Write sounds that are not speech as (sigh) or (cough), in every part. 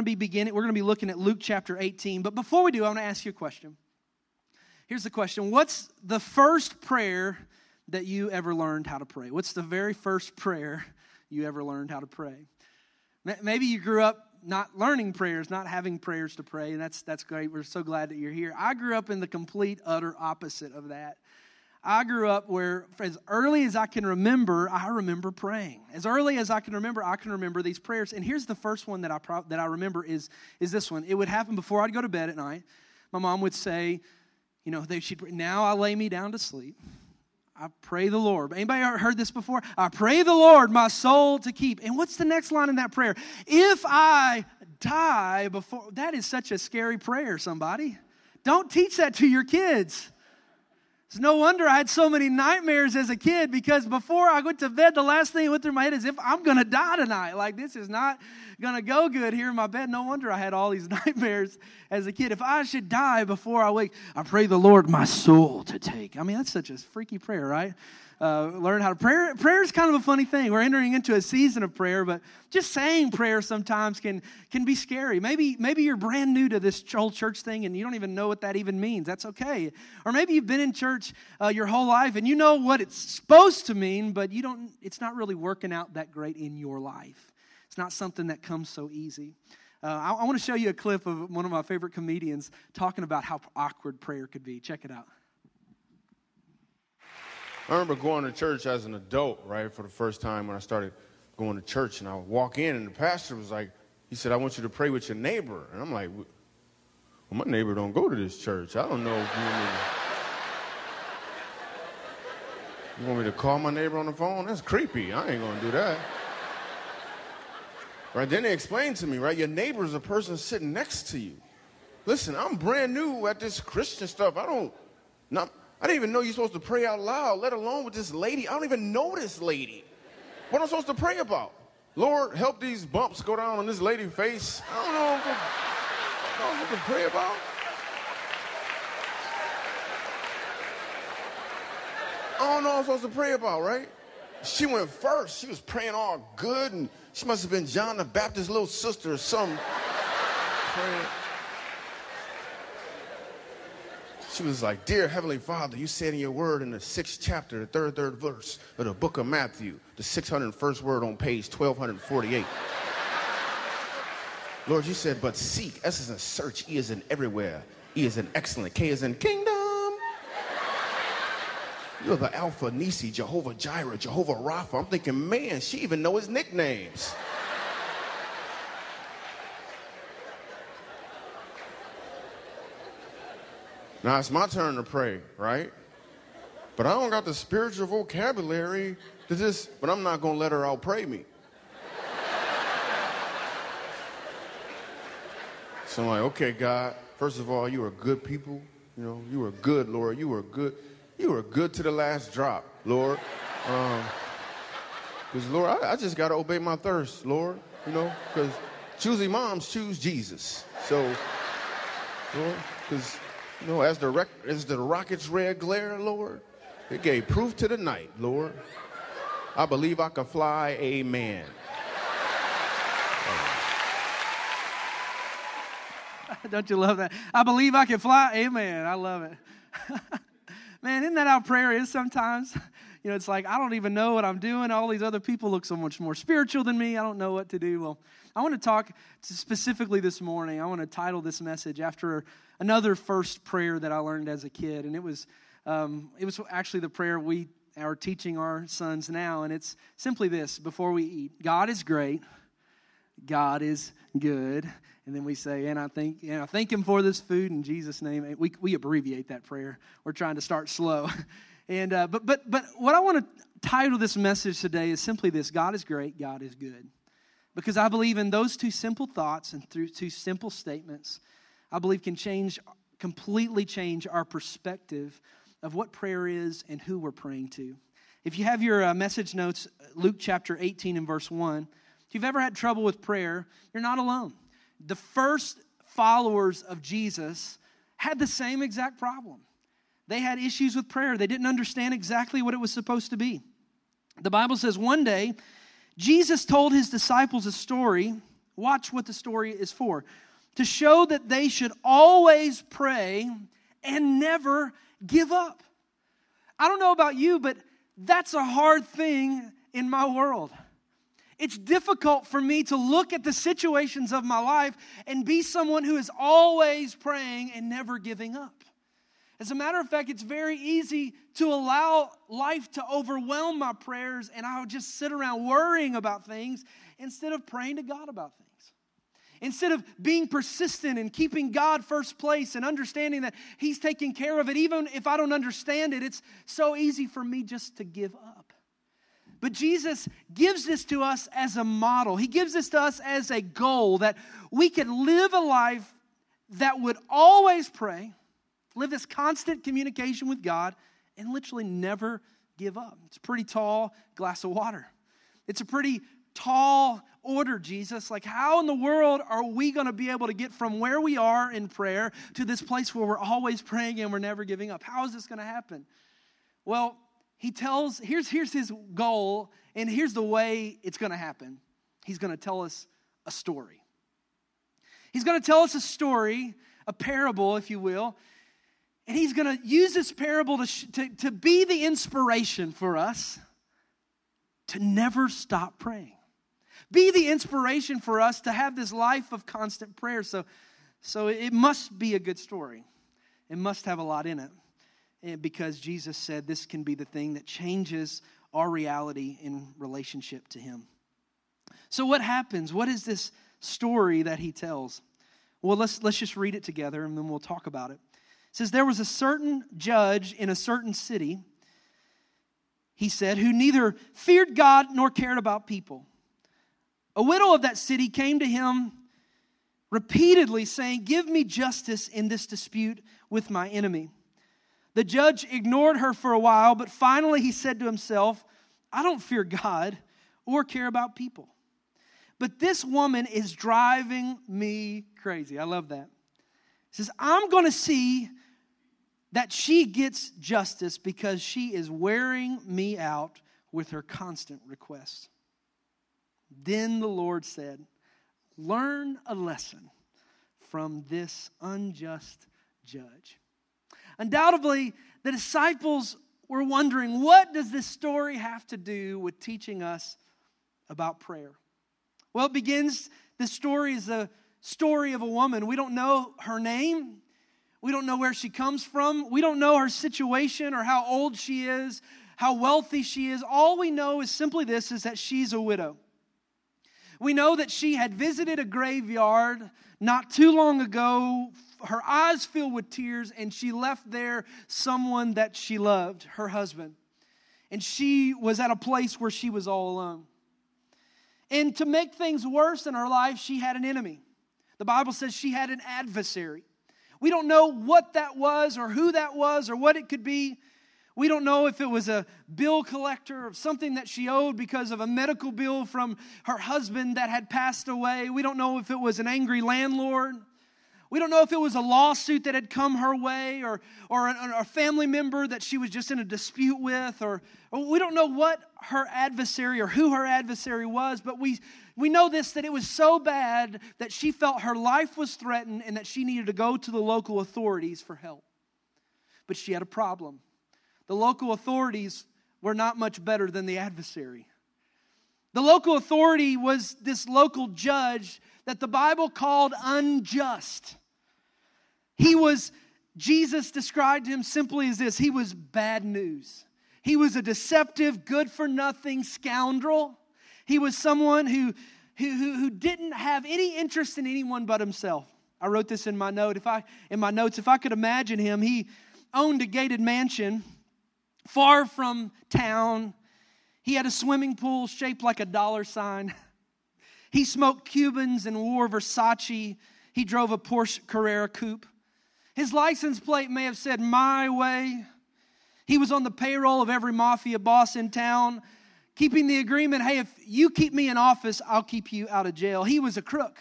going to be beginning, we're going to be looking at Luke chapter 18. But before we do, I want to ask you a question. Here's the question What's the first prayer that you ever learned how to pray? What's the very first prayer you ever learned how to pray? Maybe you grew up not learning prayers, not having prayers to pray, and that's, that's great. We're so glad that you're here. I grew up in the complete, utter opposite of that. I grew up where, as early as I can remember, I remember praying. As early as I can remember, I can remember these prayers. And here's the first one that I, pro- that I remember is, is this one. It would happen before I'd go to bed at night. My mom would say, you know, they, she'd, now I lay me down to sleep. I pray the Lord. Anybody heard this before? I pray the Lord my soul to keep. And what's the next line in that prayer? If I die before, that is such a scary prayer, somebody. Don't teach that to your kids. It's no wonder I had so many nightmares as a kid because before I went to bed, the last thing that went through my head is if I'm going to die tonight. Like, this is not going to go good here in my bed. No wonder I had all these (laughs) nightmares as a kid. If I should die before I wake, I pray the Lord my soul to take. I mean, that's such a freaky prayer, right? Uh, learn how to prayer. Prayer is kind of a funny thing. We're entering into a season of prayer, but just saying prayer sometimes can can be scary. Maybe maybe you're brand new to this whole church thing and you don't even know what that even means. That's okay. Or maybe you've been in church uh, your whole life and you know what it's supposed to mean, but you don't. It's not really working out that great in your life. It's not something that comes so easy. Uh, I, I want to show you a clip of one of my favorite comedians talking about how awkward prayer could be. Check it out. I remember going to church as an adult, right, for the first time when I started going to church, and I would walk in, and the pastor was like, he said, I want you to pray with your neighbor. And I'm like, well, my neighbor don't go to this church. I don't know if you want me to, (laughs) you want me to call my neighbor on the phone? That's creepy. I ain't going to do that. Right, then they explained to me, right, your neighbor is a person sitting next to you. Listen, I'm brand new at this Christian stuff. I don't, not, I didn't even know you're supposed to pray out loud, let alone with this lady. I don't even know this lady. What am I supposed to pray about? Lord, help these bumps go down on this lady's face. I don't know what I to pray about. I don't know what I'm supposed to pray about, right? She went first. She was praying all good, and she must have been John the Baptist's little sister or something. praying. She was like, Dear Heavenly Father, you said in your word in the sixth chapter, the third, third verse of the book of Matthew, the 601st word on page 1248. (laughs) Lord, you said, but seek. S is in search. E is in everywhere. E is in excellent. K is in kingdom. You're the Alpha Nisi, Jehovah Jireh, Jehovah Rapha. I'm thinking, man, she even know his nicknames. Now it's my turn to pray, right? But I don't got the spiritual vocabulary to just, but I'm not going to let her out pray me. so I'm like, okay, God, first of all, you are good people. You know, you are good, Lord. You are good. You are good to the last drop, Lord. Because, um, Lord, I, I just got to obey my thirst, Lord. You know, because choosing moms choose Jesus. So, Lord, because know, as the, rec- as the rocket's red glare, Lord, it gave proof to the night, Lord. I believe I can fly, amen. (laughs) Don't you love that? I believe I can fly, amen. I love it. (laughs) Man, isn't that how prayer is sometimes? (laughs) You know, it's like, I don't even know what I'm doing. All these other people look so much more spiritual than me. I don't know what to do. Well, I want to talk specifically this morning. I want to title this message after another first prayer that I learned as a kid, and it was um, it was actually the prayer we are teaching our sons now, and it's simply this: before we eat, God is great, God is good, and then we say, and I thank and I thank Him for this food in Jesus' name. We we abbreviate that prayer. We're trying to start slow, (laughs) and uh, but but but what I want to title this message today is simply this: God is great, God is good. Because I believe in those two simple thoughts and through two simple statements, I believe can change, completely change our perspective of what prayer is and who we're praying to. If you have your uh, message notes, Luke chapter 18 and verse 1, if you've ever had trouble with prayer, you're not alone. The first followers of Jesus had the same exact problem. They had issues with prayer, they didn't understand exactly what it was supposed to be. The Bible says one day, Jesus told his disciples a story Watch what the story is for to show that they should always pray and never give up. I don't know about you, but that's a hard thing in my world. It's difficult for me to look at the situations of my life and be someone who is always praying and never giving up. As a matter of fact, it's very easy to allow life to overwhelm my prayers and I'll just sit around worrying about things instead of praying to God about things. Instead of being persistent and keeping God first place and understanding that He's taking care of it, even if I don't understand it, it's so easy for me just to give up. But Jesus gives this to us as a model. He gives this to us as a goal that we could live a life that would always pray, live this constant communication with God, and literally never give up. It's a pretty tall glass of water. It's a pretty tall order, Jesus. Like, how in the world are we going to be able to get from where we are in prayer to this place where we're always praying and we're never giving up? How is this going to happen? Well, he tells, here's, here's his goal, and here's the way it's going to happen. He's going to tell us a story. He's going to tell us a story, a parable, if you will, and he's going to use this parable to, to, to be the inspiration for us to never stop praying be the inspiration for us to have this life of constant prayer. So, so it must be a good story. It must have a lot in it eh, because Jesus said this can be the thing that changes our reality in relationship to Him. So, what happens? What is this story that He tells? Well, let's, let's just read it together and then we'll talk about it. It says, There was a certain judge in a certain city, he said, who neither feared God nor cared about people. A widow of that city came to him repeatedly saying, Give me justice in this dispute with my enemy. The judge ignored her for a while, but finally he said to himself, I don't fear God or care about people. But this woman is driving me crazy. I love that. He says, I'm going to see that she gets justice because she is wearing me out with her constant requests. Then the Lord said, Learn a lesson from this unjust judge. Undoubtedly, the disciples were wondering what does this story have to do with teaching us about prayer? Well, it begins, this story is a story of a woman. We don't know her name. We don't know where she comes from. We don't know her situation or how old she is, how wealthy she is. All we know is simply this is that she's a widow. We know that she had visited a graveyard not too long ago, her eyes filled with tears, and she left there someone that she loved, her husband. And she was at a place where she was all alone. And to make things worse in her life, she had an enemy. The Bible says she had an adversary. We don't know what that was or who that was or what it could be, we don't know if it was a bill collector or something that she owed because of a medical bill from her husband that had passed away. We don't know if it was an angry landlord. We don't know if it was a lawsuit that had come her way or, or a, a family member that she was just in a dispute with, or, or we don't know what her adversary or who her adversary was, but we, we know this that it was so bad that she felt her life was threatened and that she needed to go to the local authorities for help. But she had a problem. The local authorities were not much better than the adversary. The local authority was this local judge that the Bible called unjust. He was, Jesus described him simply as this he was bad news. He was a deceptive, good for nothing scoundrel. He was someone who, who, who didn't have any interest in anyone but himself. I wrote this in my note. If I in my notes, if I could imagine him, he owned a gated mansion far from town. He had a swimming pool shaped like a dollar sign. He smoked Cubans and wore Versace. He drove a Porsche Carrera coupe. His license plate may have said, My way. He was on the payroll of every mafia boss in town, keeping the agreement hey, if you keep me in office, I'll keep you out of jail. He was a crook.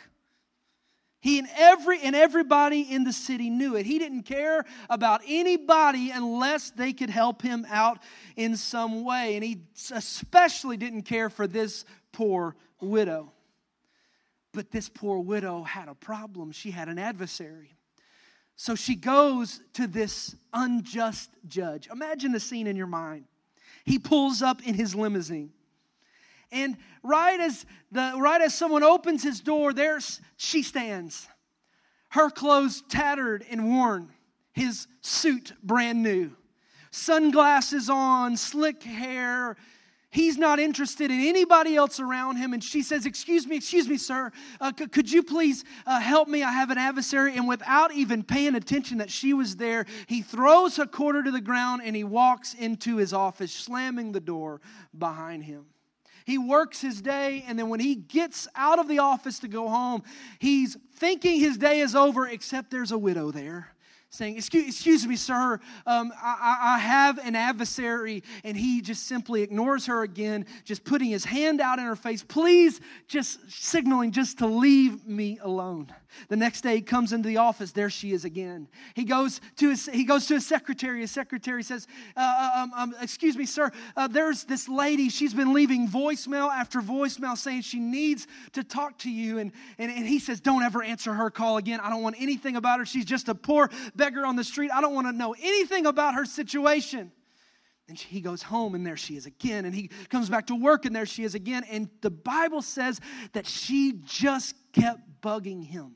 He and every and everybody in the city knew it. He didn't care about anybody unless they could help him out in some way. And he especially didn't care for this poor widow. But this poor widow had a problem. She had an adversary. So she goes to this unjust judge. Imagine the scene in your mind. He pulls up in his limousine. And right as the right as someone opens his door, there's she stands. Her clothes tattered and worn, his suit brand new. Sunglasses on, slick hair, He's not interested in anybody else around him. And she says, Excuse me, excuse me, sir. Uh, c- could you please uh, help me? I have an adversary. And without even paying attention that she was there, he throws a quarter to the ground and he walks into his office, slamming the door behind him. He works his day, and then when he gets out of the office to go home, he's thinking his day is over, except there's a widow there saying, Excuse, excuse me, sir, um, I, I have an adversary. And he just simply ignores her again, just putting his hand out in her face, please, just signaling just to leave me alone. The next day he comes into the office, there she is again. He goes to his, he goes to his secretary. His secretary says, uh, uh um, um, Excuse me, sir, uh, there's this lady, she's been leaving voicemail after voicemail saying she needs to talk to you. And, and, and he says, Don't ever answer her call again. I don't want anything about her. She's just a poor beggar on the street. I don't want to know anything about her situation. And he goes home, and there she is again. And he comes back to work, and there she is again. And the Bible says that she just kept bugging him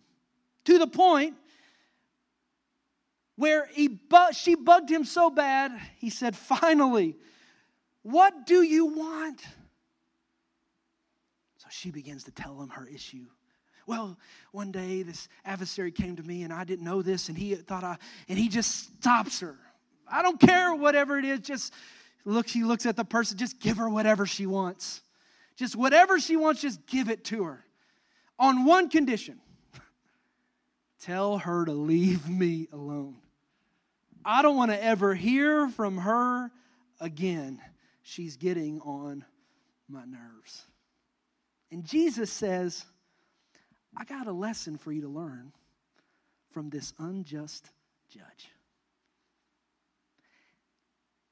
to the point where he bu- she bugged him so bad, he said, Finally, what do you want? So she begins to tell him her issue. Well, one day this adversary came to me and I didn't know this and he thought I, and he just stops her. I don't care whatever it is, just look, he looks at the person, just give her whatever she wants. Just whatever she wants, just give it to her. On one condition tell her to leave me alone. I don't want to ever hear from her again. She's getting on my nerves. And Jesus says, I got a lesson for you to learn from this unjust judge.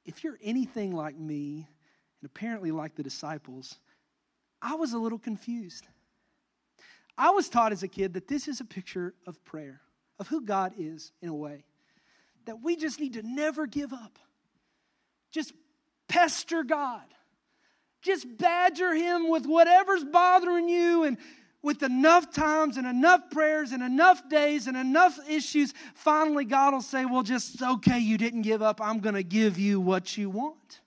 If you're anything like me, and apparently like the disciples, I was a little confused. I was taught as a kid that this is a picture of prayer, of who God is in a way. That we just need to never give up. Just pester God. Just badger Him with whatever's bothering you and with enough times and enough prayers and enough days and enough issues, finally God will say, Well, just okay, you didn't give up. I'm going to give you what you want.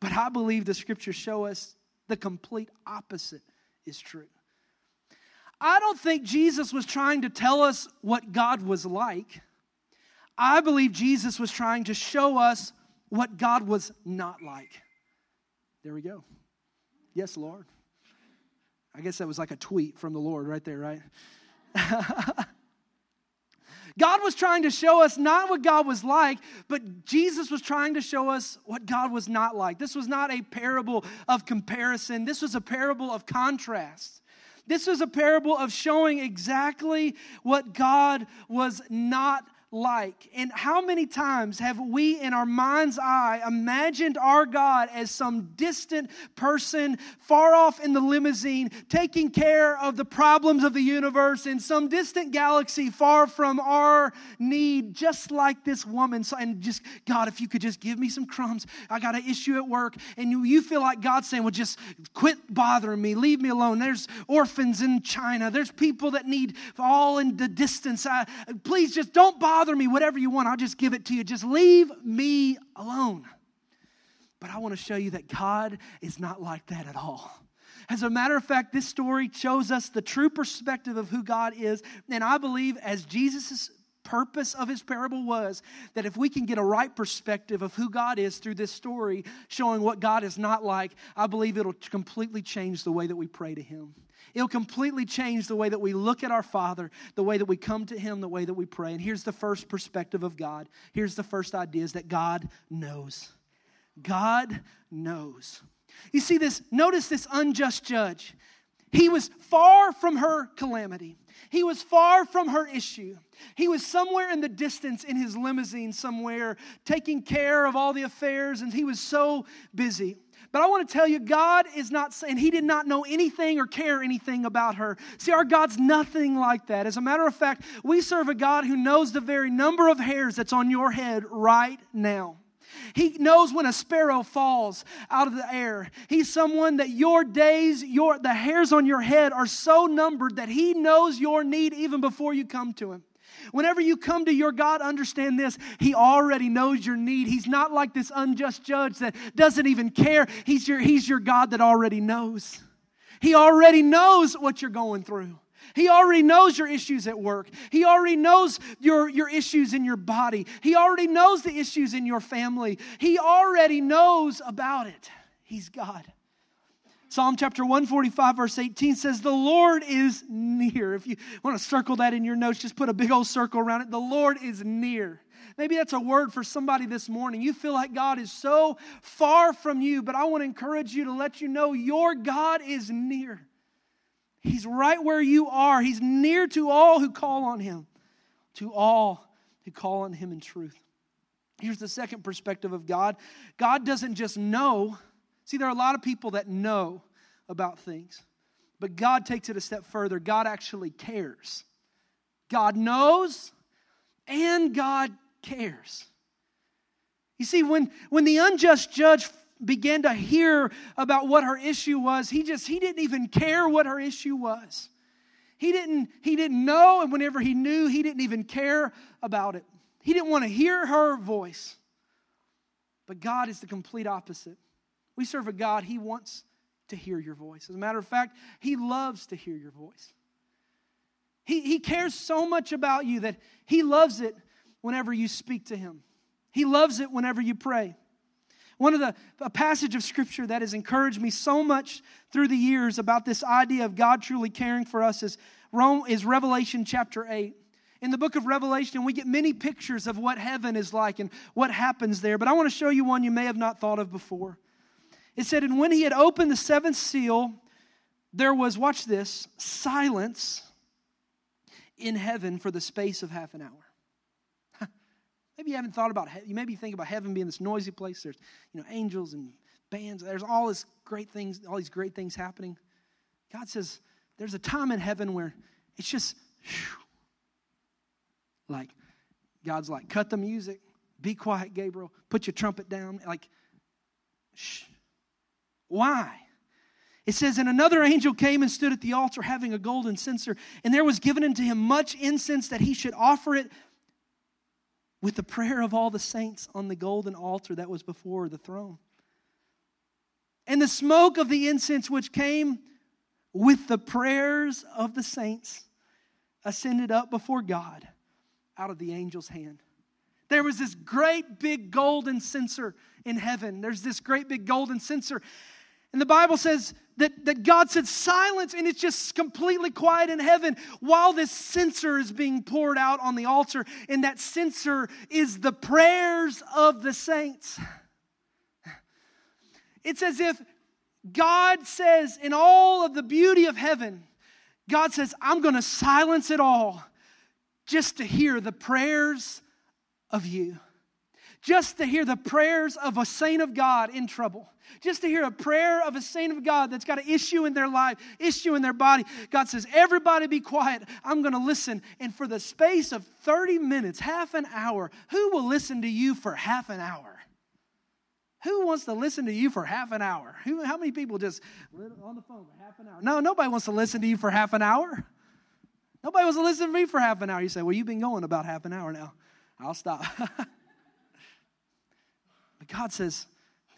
But I believe the scriptures show us the complete opposite is true. I don't think Jesus was trying to tell us what God was like. I believe Jesus was trying to show us what God was not like. There we go. Yes, Lord. I guess that was like a tweet from the Lord right there, right? (laughs) God was trying to show us not what God was like, but Jesus was trying to show us what God was not like. This was not a parable of comparison, this was a parable of contrast. This was a parable of showing exactly what God was not like? And how many times have we, in our mind's eye, imagined our God as some distant person far off in the limousine, taking care of the problems of the universe in some distant galaxy far from our need, just like this woman? So, and just, God, if you could just give me some crumbs, I got an issue at work. And you, you feel like God's saying, well, just quit bothering me, leave me alone. There's orphans in China, there's people that need all in the distance. I, please just don't bother bother me, whatever you want, I'll just give it to you. Just leave me alone. But I want to show you that God is not like that at all. As a matter of fact, this story shows us the true perspective of who God is. And I believe, as Jesus' purpose of his parable was, that if we can get a right perspective of who God is through this story, showing what God is not like, I believe it'll completely change the way that we pray to him. It'll completely change the way that we look at our Father, the way that we come to Him, the way that we pray. And here's the first perspective of God. Here's the first idea is that God knows. God knows. You see this, notice this unjust judge. He was far from her calamity. He was far from her issue. He was somewhere in the distance in his limousine, somewhere, taking care of all the affairs, and he was so busy. But I want to tell you, God is not saying He did not know anything or care anything about her. See, our God's nothing like that. As a matter of fact, we serve a God who knows the very number of hairs that's on your head right now. He knows when a sparrow falls out of the air. He's someone that your days, your the hairs on your head are so numbered that he knows your need even before you come to him. Whenever you come to your God, understand this. He already knows your need. He's not like this unjust judge that doesn't even care. He's your, he's your God that already knows. He already knows what you're going through. He already knows your issues at work. He already knows your, your issues in your body. He already knows the issues in your family. He already knows about it. He's God. Psalm chapter 145, verse 18 says, The Lord is near. If you want to circle that in your notes, just put a big old circle around it. The Lord is near. Maybe that's a word for somebody this morning. You feel like God is so far from you, but I want to encourage you to let you know your God is near. He's right where you are. He's near to all who call on Him, to all who call on Him in truth. Here's the second perspective of God God doesn't just know See, there are a lot of people that know about things, but God takes it a step further. God actually cares. God knows and God cares. You see, when, when the unjust judge began to hear about what her issue was, he just he didn't even care what her issue was. He didn't, he didn't know, and whenever he knew, he didn't even care about it. He didn't want to hear her voice. But God is the complete opposite. We serve a God, He wants to hear your voice. As a matter of fact, He loves to hear your voice. He, he cares so much about you that He loves it whenever you speak to Him. He loves it whenever you pray. One of the a passage of scripture that has encouraged me so much through the years about this idea of God truly caring for us is, Rome, is Revelation chapter 8. In the book of Revelation, we get many pictures of what heaven is like and what happens there, but I want to show you one you may have not thought of before. It said, And when he had opened the seventh seal, there was, watch this, silence in heaven for the space of half an hour. maybe you haven't thought about you maybe think about heaven being this noisy place. There's you know angels and bands. There's all this great things, all these great things happening. God says there's a time in heaven where it's just whew, like God's like, cut the music, be quiet, Gabriel, put your trumpet down, like shh. Why? It says, And another angel came and stood at the altar having a golden censer, and there was given unto him much incense that he should offer it with the prayer of all the saints on the golden altar that was before the throne. And the smoke of the incense which came with the prayers of the saints ascended up before God out of the angel's hand. There was this great big golden censer in heaven. There's this great big golden censer. And the Bible says that, that God said silence and it's just completely quiet in heaven while this censer is being poured out on the altar. And that censer is the prayers of the saints. It's as if God says, in all of the beauty of heaven, God says, I'm going to silence it all just to hear the prayers of you just to hear the prayers of a saint of God in trouble, just to hear a prayer of a saint of God that's got an issue in their life, issue in their body. God says, Everybody be quiet. I'm going to listen. And for the space of 30 minutes, half an hour, who will listen to you for half an hour? Who wants to listen to you for half an hour? Who, how many people just on the phone for half an hour? No, nobody wants to listen to you for half an hour. Nobody wants to listen to me for half an hour. You say, Well, you've been going about half an hour now. I'll stop. (laughs) But God says,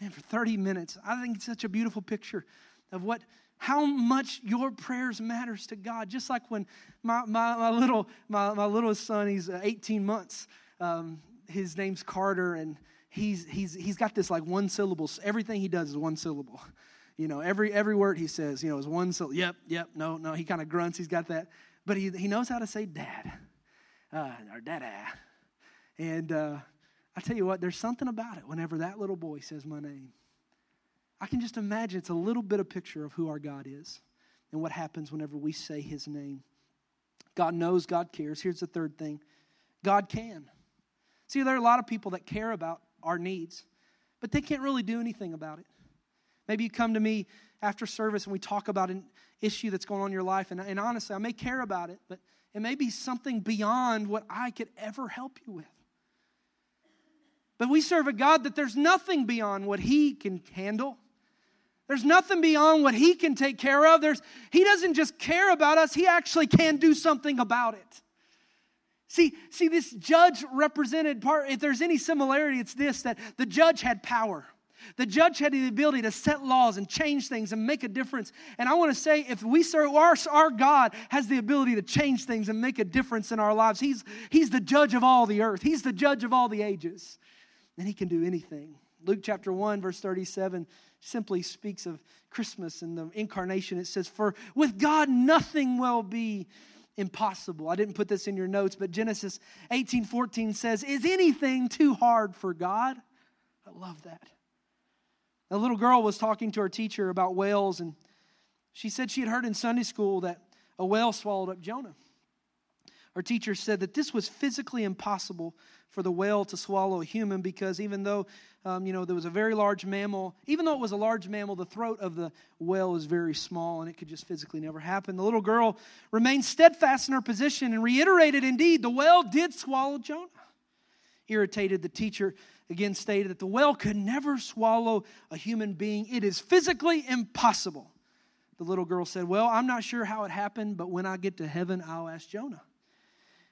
man, for 30 minutes, I think it's such a beautiful picture of what how much your prayers matters to God. Just like when my, my, my little my, my little son, he's uh, 18 months. Um, his name's Carter, and he's he's he's got this like one syllable. Everything he does is one syllable. (laughs) You know, every every word he says, you know, is one syllable. Yep, yep, no, no. He kind of grunts. He's got that, but he he knows how to say dad, uh, or dada, and uh, I tell you what, there's something about it whenever that little boy says my name. I can just imagine it's a little bit of picture of who our God is and what happens whenever we say his name. God knows, God cares. Here's the third thing God can. See, there are a lot of people that care about our needs, but they can't really do anything about it. Maybe you come to me after service and we talk about an issue that's going on in your life. And, and honestly, I may care about it, but it may be something beyond what I could ever help you with. But we serve a God that there's nothing beyond what He can handle. There's nothing beyond what He can take care of. There's, he doesn't just care about us, He actually can do something about it. See, see, this judge represented part, if there's any similarity, it's this that the judge had power. The judge had the ability to set laws and change things and make a difference. And I want to say, if we serve our, our God has the ability to change things and make a difference in our lives, he's, he's the judge of all the earth, He's the judge of all the ages. And He can do anything. Luke chapter 1, verse 37 simply speaks of Christmas and the incarnation. It says, For with God nothing will be impossible. I didn't put this in your notes, but Genesis 18 14 says, Is anything too hard for God? I love that. A little girl was talking to her teacher about whales, and she said she had heard in Sunday school that a whale swallowed up Jonah. Our teacher said that this was physically impossible for the whale to swallow a human because even though um, you know there was a very large mammal, even though it was a large mammal, the throat of the whale is very small and it could just physically never happen. The little girl remained steadfast in her position and reiterated, indeed, the whale did swallow Jonah. Irritated, the teacher again stated that the whale could never swallow a human being. It is physically impossible. The little girl said, Well, I'm not sure how it happened, but when I get to heaven, I'll ask Jonah.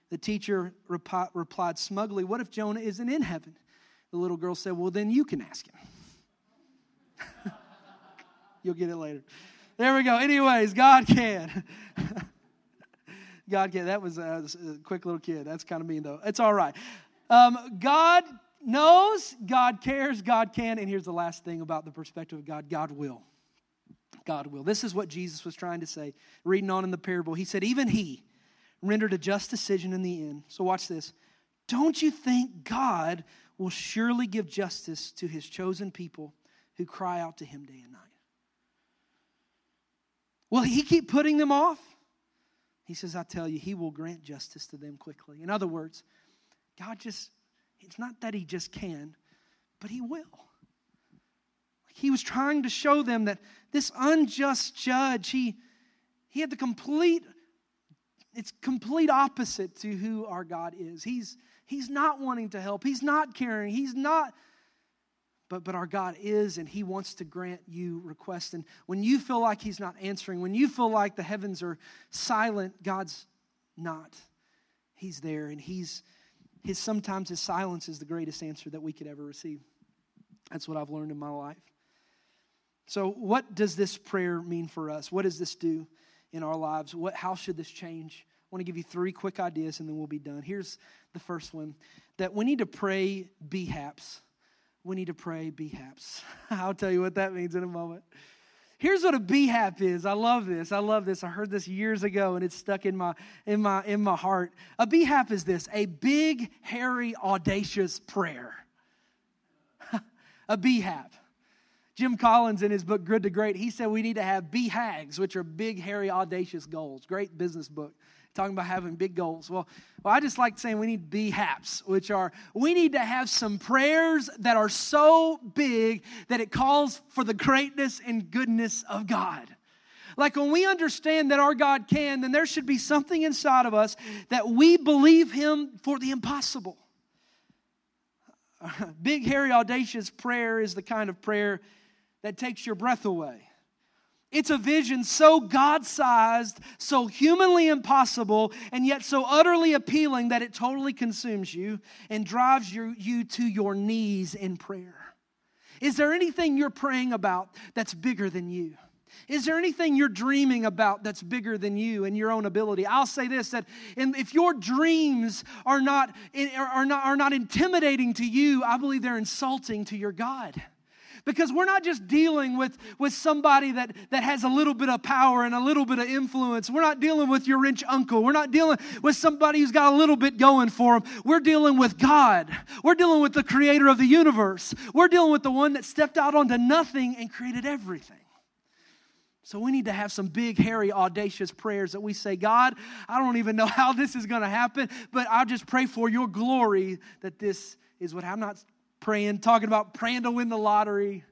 The teacher rep- replied smugly, What if Jonah isn't in heaven? The little girl said, Well, then you can ask him. (laughs) You'll get it later. There we go. Anyways, God can. (laughs) God can. That was a, a, quick little kid. That's kind of mean, though. It's all right. Um, God knows, God cares, God can. And here's the last thing about the perspective of God God will. God will. This is what Jesus was trying to say. Reading on in the parable, he said, Even he rendered a just decision in the end. So watch this. Don't you think God will surely give justice to his chosen people who cry out to him day and night? Will he keep putting them off? He says, I tell you, he will grant justice to them quickly. In other words, God just it's not that he just can, but he will. He was trying to show them that this unjust judge, he, he had the complete, it's complete opposite to who our God is. He's, he's not wanting to help. He's not caring. He's not, but, but our God is, and He wants to grant you requests. And when you feel like He's not answering, when you feel like the heavens are silent, God's not. He's there, and He's his sometimes his silence is the greatest answer that we could ever receive. That's what I've learned in my life. So, what does this prayer mean for us? What does this do in our lives? What, how should this change? I want to give you three quick ideas and then we'll be done. Here's the first one that we need to pray BHAPs. We need to pray BHAPs. (laughs) I'll tell you what that means in a moment. Here's what a BHAP is. I love this. I love this. I heard this years ago and it's stuck in my in my in my heart. A BHAP is this, a big, hairy, audacious prayer. (laughs) a BHAP. Jim Collins in his book Good to Great, he said we need to have BHAGs, which are big, hairy, audacious goals. Great business book talking about having big goals. Well, well, I just like saying we need BHAPs, which are we need to have some prayers that are so big that it calls for the greatness and goodness of God. Like when we understand that our God can, then there should be something inside of us that we believe Him for the impossible. (laughs) Big, hairy, audacious prayer is the kind of prayer that takes your breath away. It's a vision so God sized, so humanly impossible, and yet so utterly appealing that it totally consumes you and drives you, you to your knees in prayer. Is there anything you're praying about that's bigger than you? Is there anything you're dreaming about that's bigger than you and your own ability? I'll say this that if your dreams are not, are, not, are not intimidating to you, I believe they're insulting to your God. Because we're not just dealing with, with somebody that, that has a little bit of power and a little bit of influence. We're not dealing with your rich uncle. We're not dealing with somebody who's got a little bit going for them. We're dealing with God. We're dealing with the creator of the universe. We're dealing with the one that stepped out onto nothing and created everything. So we need to have some big, hairy, audacious prayers that we say, God, I don't even know (laughs) how this is going to happen, but I'll just pray for your glory that this is what I'm not praying, talking about praying to win the lottery.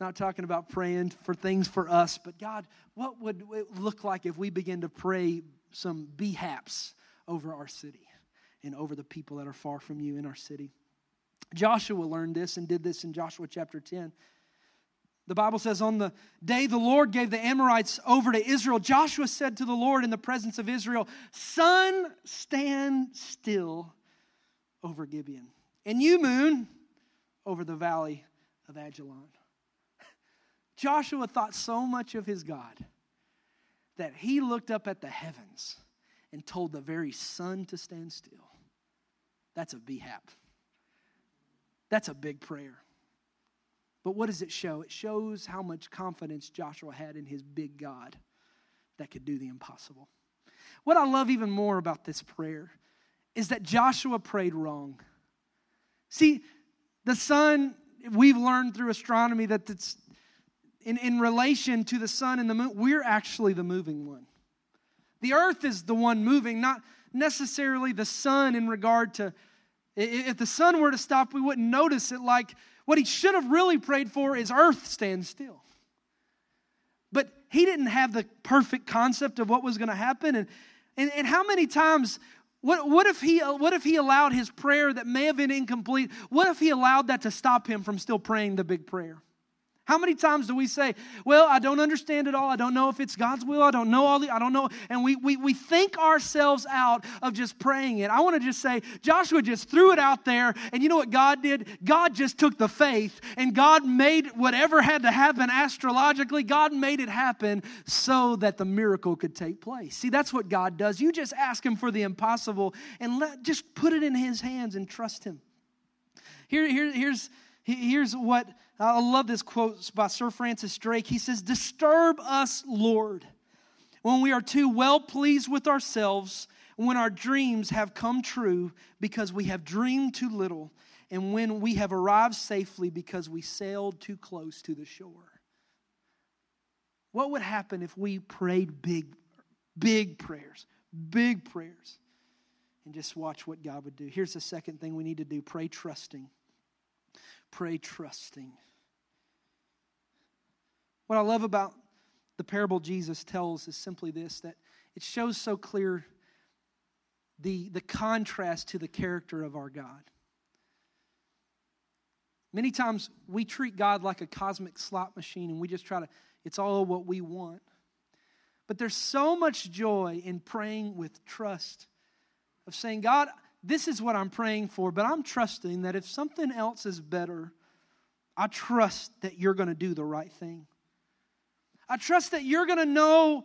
not talking about praying for things for us, but God, what would it look like if we begin to pray some BHAPs over our city and over the people that are far from you in our city? Joshua learned this and did this in Joshua chapter 10. The Bible says, On the day the Lord gave the Amorites over to Israel, Joshua said to the Lord in the presence of Israel, Sun, stand still over Gibeon, and you, moon, over the valley of Ajalon. (laughs) Joshua thought so much of his God that he looked up at the heavens and told the very sun to stand still. That's a BHAP. That's a big prayer. But what does it show? It shows how much confidence Joshua had in his big God that could do the impossible. What I love even more about this prayer is that Joshua prayed wrong. See, the sun, we've learned through astronomy that it's in, in relation to the sun and the moon, we're actually the moving one. The earth is the one moving, not necessarily the sun in regard to if the sun were to stop, we wouldn't notice it like what he should have really prayed for is earth stand still. But he didn't have the perfect concept of what was going to happen. And, and, and how many times, what, what, if he, what if he allowed his prayer that may have been incomplete, what if he allowed that to stop him from still praying the big prayer? How many times do we say, Well, I don't understand it all. I don't know if it's God's will. I don't know all the, I don't know. And we, we, we think ourselves out of just praying it. I want to just say, Joshua just threw it out there. And you know what God did? God just took the faith and God made whatever had to happen astrologically, God made it happen so that the miracle could take place. See, that's what God does. You just ask Him for the impossible and let, just put it in His hands and trust Him. Here, here, here's, here's what I love this quote by Sir Francis Drake. He says, Disturb us, Lord, when we are too well pleased with ourselves, when our dreams have come true because we have dreamed too little, and when we have arrived safely because we sailed too close to the shore. What would happen if we prayed big, big prayers, big prayers, and just watch what God would do? Here's the second thing we need to do pray trusting. Pray trusting. What I love about the parable Jesus tells is simply this that it shows so clear the, the contrast to the character of our God. Many times we treat God like a cosmic slot machine and we just try to, it's all what we want. But there's so much joy in praying with trust, of saying, God, this is what I'm praying for, but I'm trusting that if something else is better, I trust that you're going to do the right thing. I trust that you're going to know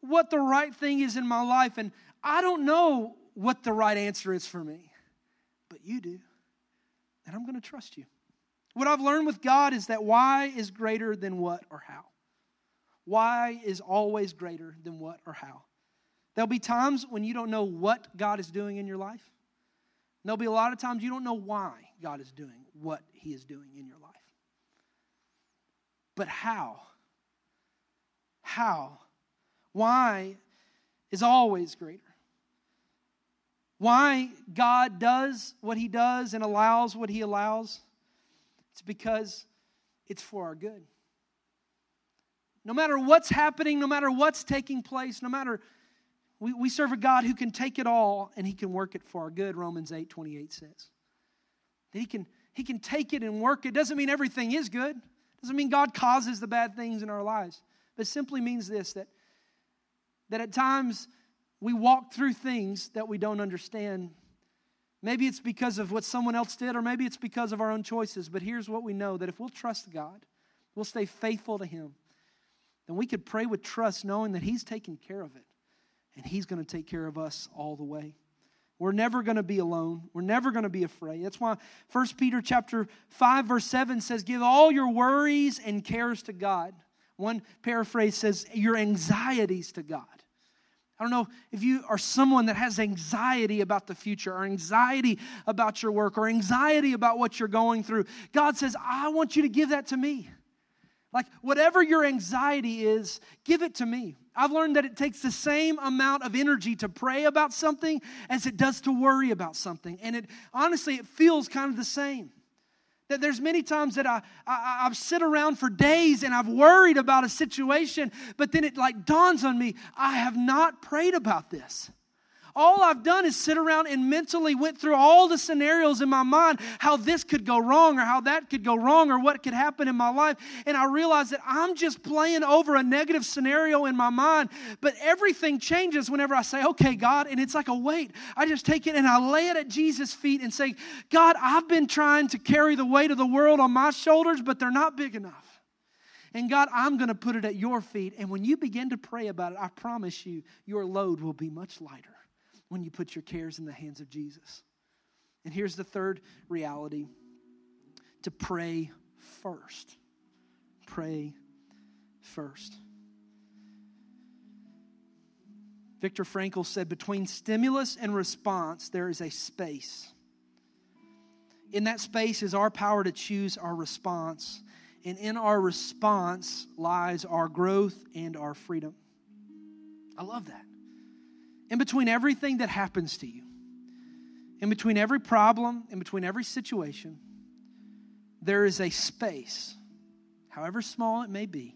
what the right thing is in my life. And I don't know what the right answer is for me, but you do. And I'm going to trust you. What I've learned with God is that why is greater than what or how. Why is always greater than what or how. There'll be times when you don't know what God is doing in your life. there'll be a lot of times you don't know why God is doing what He is doing in your life. But how how. Why is always greater. Why God does what He does and allows what He allows, it's because it's for our good. No matter what's happening, no matter what's taking place, no matter, we, we serve a God who can take it all and He can work it for our good, Romans 8 28 says. That He can, he can take it and work it. Doesn't mean everything is good, doesn't mean God causes the bad things in our lives. But simply means this that, that at times we walk through things that we don't understand. Maybe it's because of what someone else did, or maybe it's because of our own choices. But here's what we know that if we'll trust God, we'll stay faithful to Him, then we could pray with trust, knowing that He's taking care of it. And He's going to take care of us all the way. We're never going to be alone. We're never going to be afraid. That's why 1 Peter chapter 5 verse 7 says give all your worries and cares to God one paraphrase says, Your anxieties to God. I don't know if you are someone that has anxiety about the future or anxiety about your work or anxiety about what you're going through. God says, I want you to give that to me. Like, whatever your anxiety is, give it to me. I've learned that it takes the same amount of energy to pray about something as it does to worry about something. And it honestly, it feels kind of the same. That there's many times that I, I, I've sit around for days and I've worried about a situation, but then it like dawns on me, I have not prayed about this. All I've done is sit around and mentally went through all the scenarios in my mind, how this could go wrong or how that could go wrong or what could happen in my life. And I realized that I'm just playing over a negative scenario in my mind. But everything changes whenever I say, okay, God, and it's like a weight. I just take it and I lay it at Jesus' feet and say, God, I've been trying to carry the weight of the world on my shoulders, but they're not big enough. And God, I'm going to put it at your feet. And when you begin to pray about it, I promise you, your load will be much lighter when you put your cares in the hands of Jesus. And here's the third reality to pray first. Pray first. Viktor Frankl said, Between stimulus and response, there is a space. In that space is our power to choose our response. And in our response lies our growth and our freedom. I love that in between everything that happens to you, in between every problem, in between every situation, there is a space, however small it may be.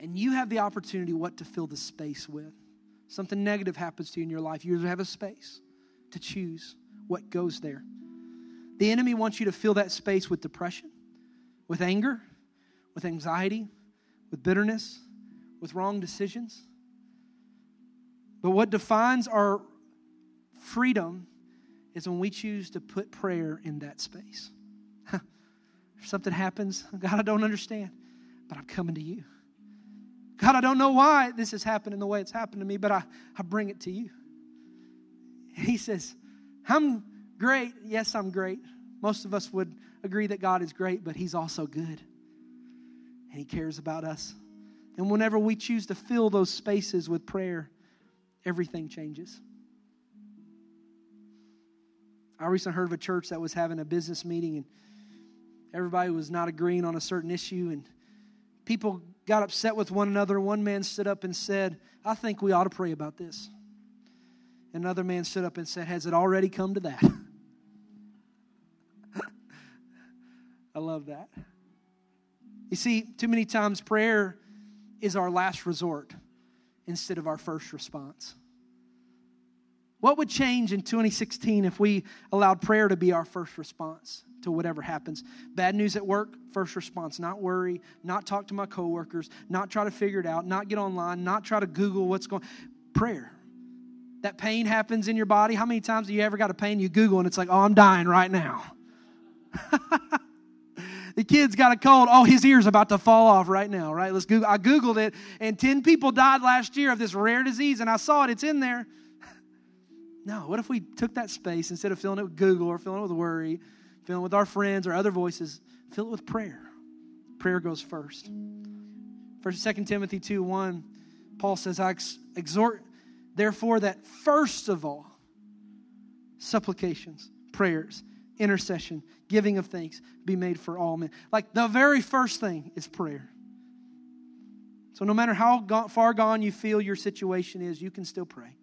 And you have the opportunity what to fill the space with. Something negative happens to you in your life, you have a space to choose what goes there. The enemy wants you to fill that space with depression, with anger, with anxiety, with bitterness, with wrong decisions. But what defines our freedom is when we choose to put prayer in that space. (laughs) if something happens, God, I don't understand, but I'm coming to you. God, I don't know why this is happening the way it's happened to me, but I, I bring it to you. He says, I'm great. Yes, I'm great. Most of us would agree that God is great, but He's also good. And He cares about us. And whenever we choose to fill those spaces with prayer, everything changes. I recently heard of a church that was having a business meeting and everybody was not agreeing on a certain issue and people got upset with one another. One man stood up and said, I think we ought to pray about this. Another man stood up and said, Has it already come to that? (laughs) I love that. You see, too many times prayer is our last resort instead of our first response. What would change in 2016 if we allowed prayer to be our first response to whatever happens? Bad news at work, first response. Not worry, not talk to my coworkers, not try to figure it out, not get online, not try to Google what's going Prayer. That pain happens in your body. How many times have you ever got a pain you Google and it's like, oh, I'm dying right now? (laughs) the kid's got a cold. Oh, his ear's about to fall off right now, right? Let's Google. I Googled it, and 10 people died last year of this rare disease, and I saw it. It's in there. (laughs) No, what if we took that space instead of filling it with Google or filling it with worry, filling it with our friends or other voices, fill it with prayer? Prayer goes first. First, 2 Timothy 2 1, Paul says, I exhort, therefore, that first of all, supplications, prayers, intercession, giving of thanks be made for all men. Like the very first thing is prayer. So no matter how far gone you feel your situation is, you can still pray.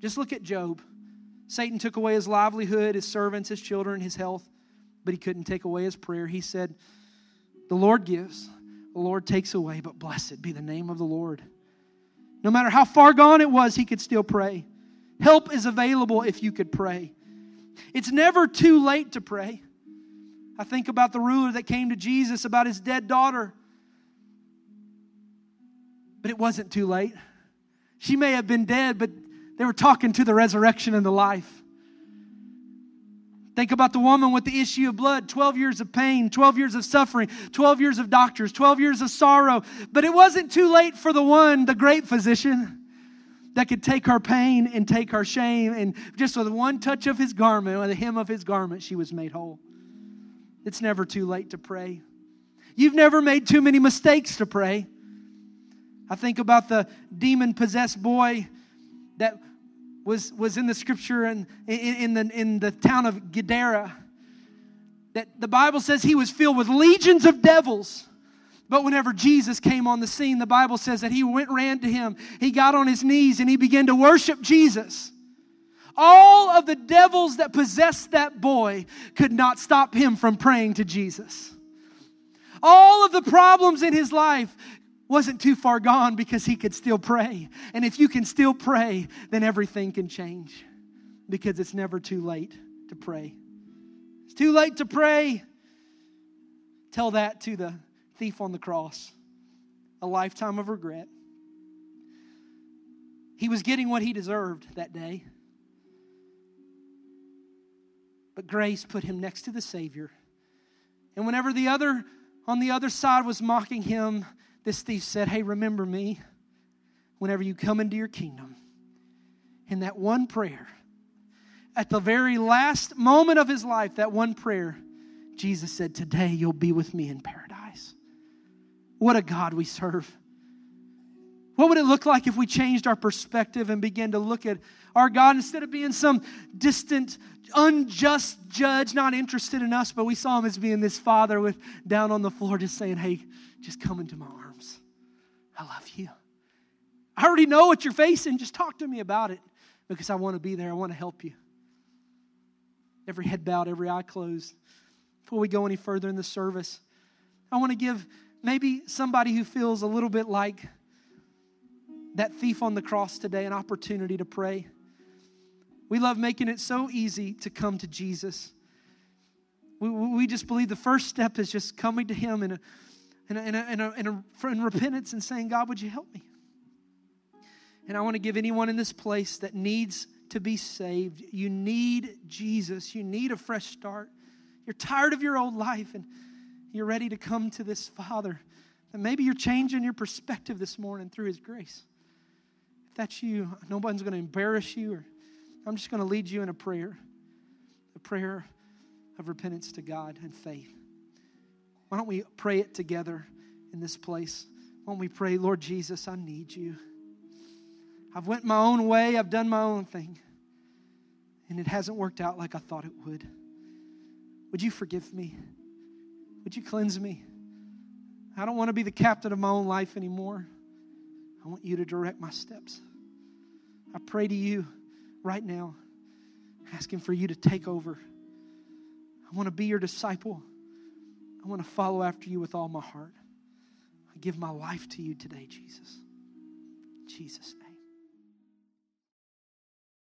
Just look at Job. Satan took away his livelihood, his servants, his children, his health, but he couldn't take away his prayer. He said, The Lord gives, the Lord takes away, but blessed be the name of the Lord. No matter how far gone it was, he could still pray. Help is available if you could pray. It's never too late to pray. I think about the ruler that came to Jesus about his dead daughter. But it wasn't too late. She may have been dead, but they were talking to the resurrection and the life. Think about the woman with the issue of blood 12 years of pain, 12 years of suffering, 12 years of doctors, 12 years of sorrow. But it wasn't too late for the one, the great physician that could take her pain and take her shame, and just with one touch of his garment, with the hem of his garment, she was made whole. It's never too late to pray. You've never made too many mistakes to pray. I think about the demon possessed boy that was, was in the scripture and in, in, the, in the town of Gadara. That the Bible says he was filled with legions of devils. But whenever Jesus came on the scene, the Bible says that he went ran to him. He got on his knees and he began to worship Jesus. All of the devils that possessed that boy could not stop him from praying to Jesus. All of the problems in his life wasn't too far gone because he could still pray. And if you can still pray, then everything can change because it's never too late to pray. It's too late to pray. Tell that to the thief on the cross. A lifetime of regret. He was getting what he deserved that day. But grace put him next to the Savior. And whenever the other on the other side was mocking him, this thief said, Hey, remember me whenever you come into your kingdom. In that one prayer, at the very last moment of his life, that one prayer, Jesus said, Today you'll be with me in paradise. What a God we serve. What would it look like if we changed our perspective and began to look at our God instead of being some distant, unjust judge, not interested in us, but we saw him as being this father with down on the floor just saying, Hey, just come into my arms. I love you. I already know what you're facing. Just talk to me about it because I want to be there. I want to help you. Every head bowed, every eye closed. Before we go any further in the service, I want to give maybe somebody who feels a little bit like that thief on the cross today an opportunity to pray. We love making it so easy to come to Jesus. We, we just believe the first step is just coming to Him in, a, in, a, in, a, in, a, in, a, in repentance and saying, God, would you help me? And I want to give anyone in this place that needs to be saved. You need Jesus. You need a fresh start. You're tired of your old life and you're ready to come to this Father. And maybe you're changing your perspective this morning through His grace. If that's you, no one's going to embarrass you. Or I'm just going to lead you in a prayer, a prayer of repentance to God and faith. Why don't we pray it together in this place? Why don't we pray, Lord Jesus, I need you. I've went my own way, I've done my own thing, and it hasn't worked out like I thought it would. Would you forgive me? Would you cleanse me? I don't want to be the captain of my own life anymore. I want you to direct my steps. I pray to you right now, asking for you to take over. I want to be your disciple. I want to follow after you with all my heart. I give my life to you today, Jesus. Jesus'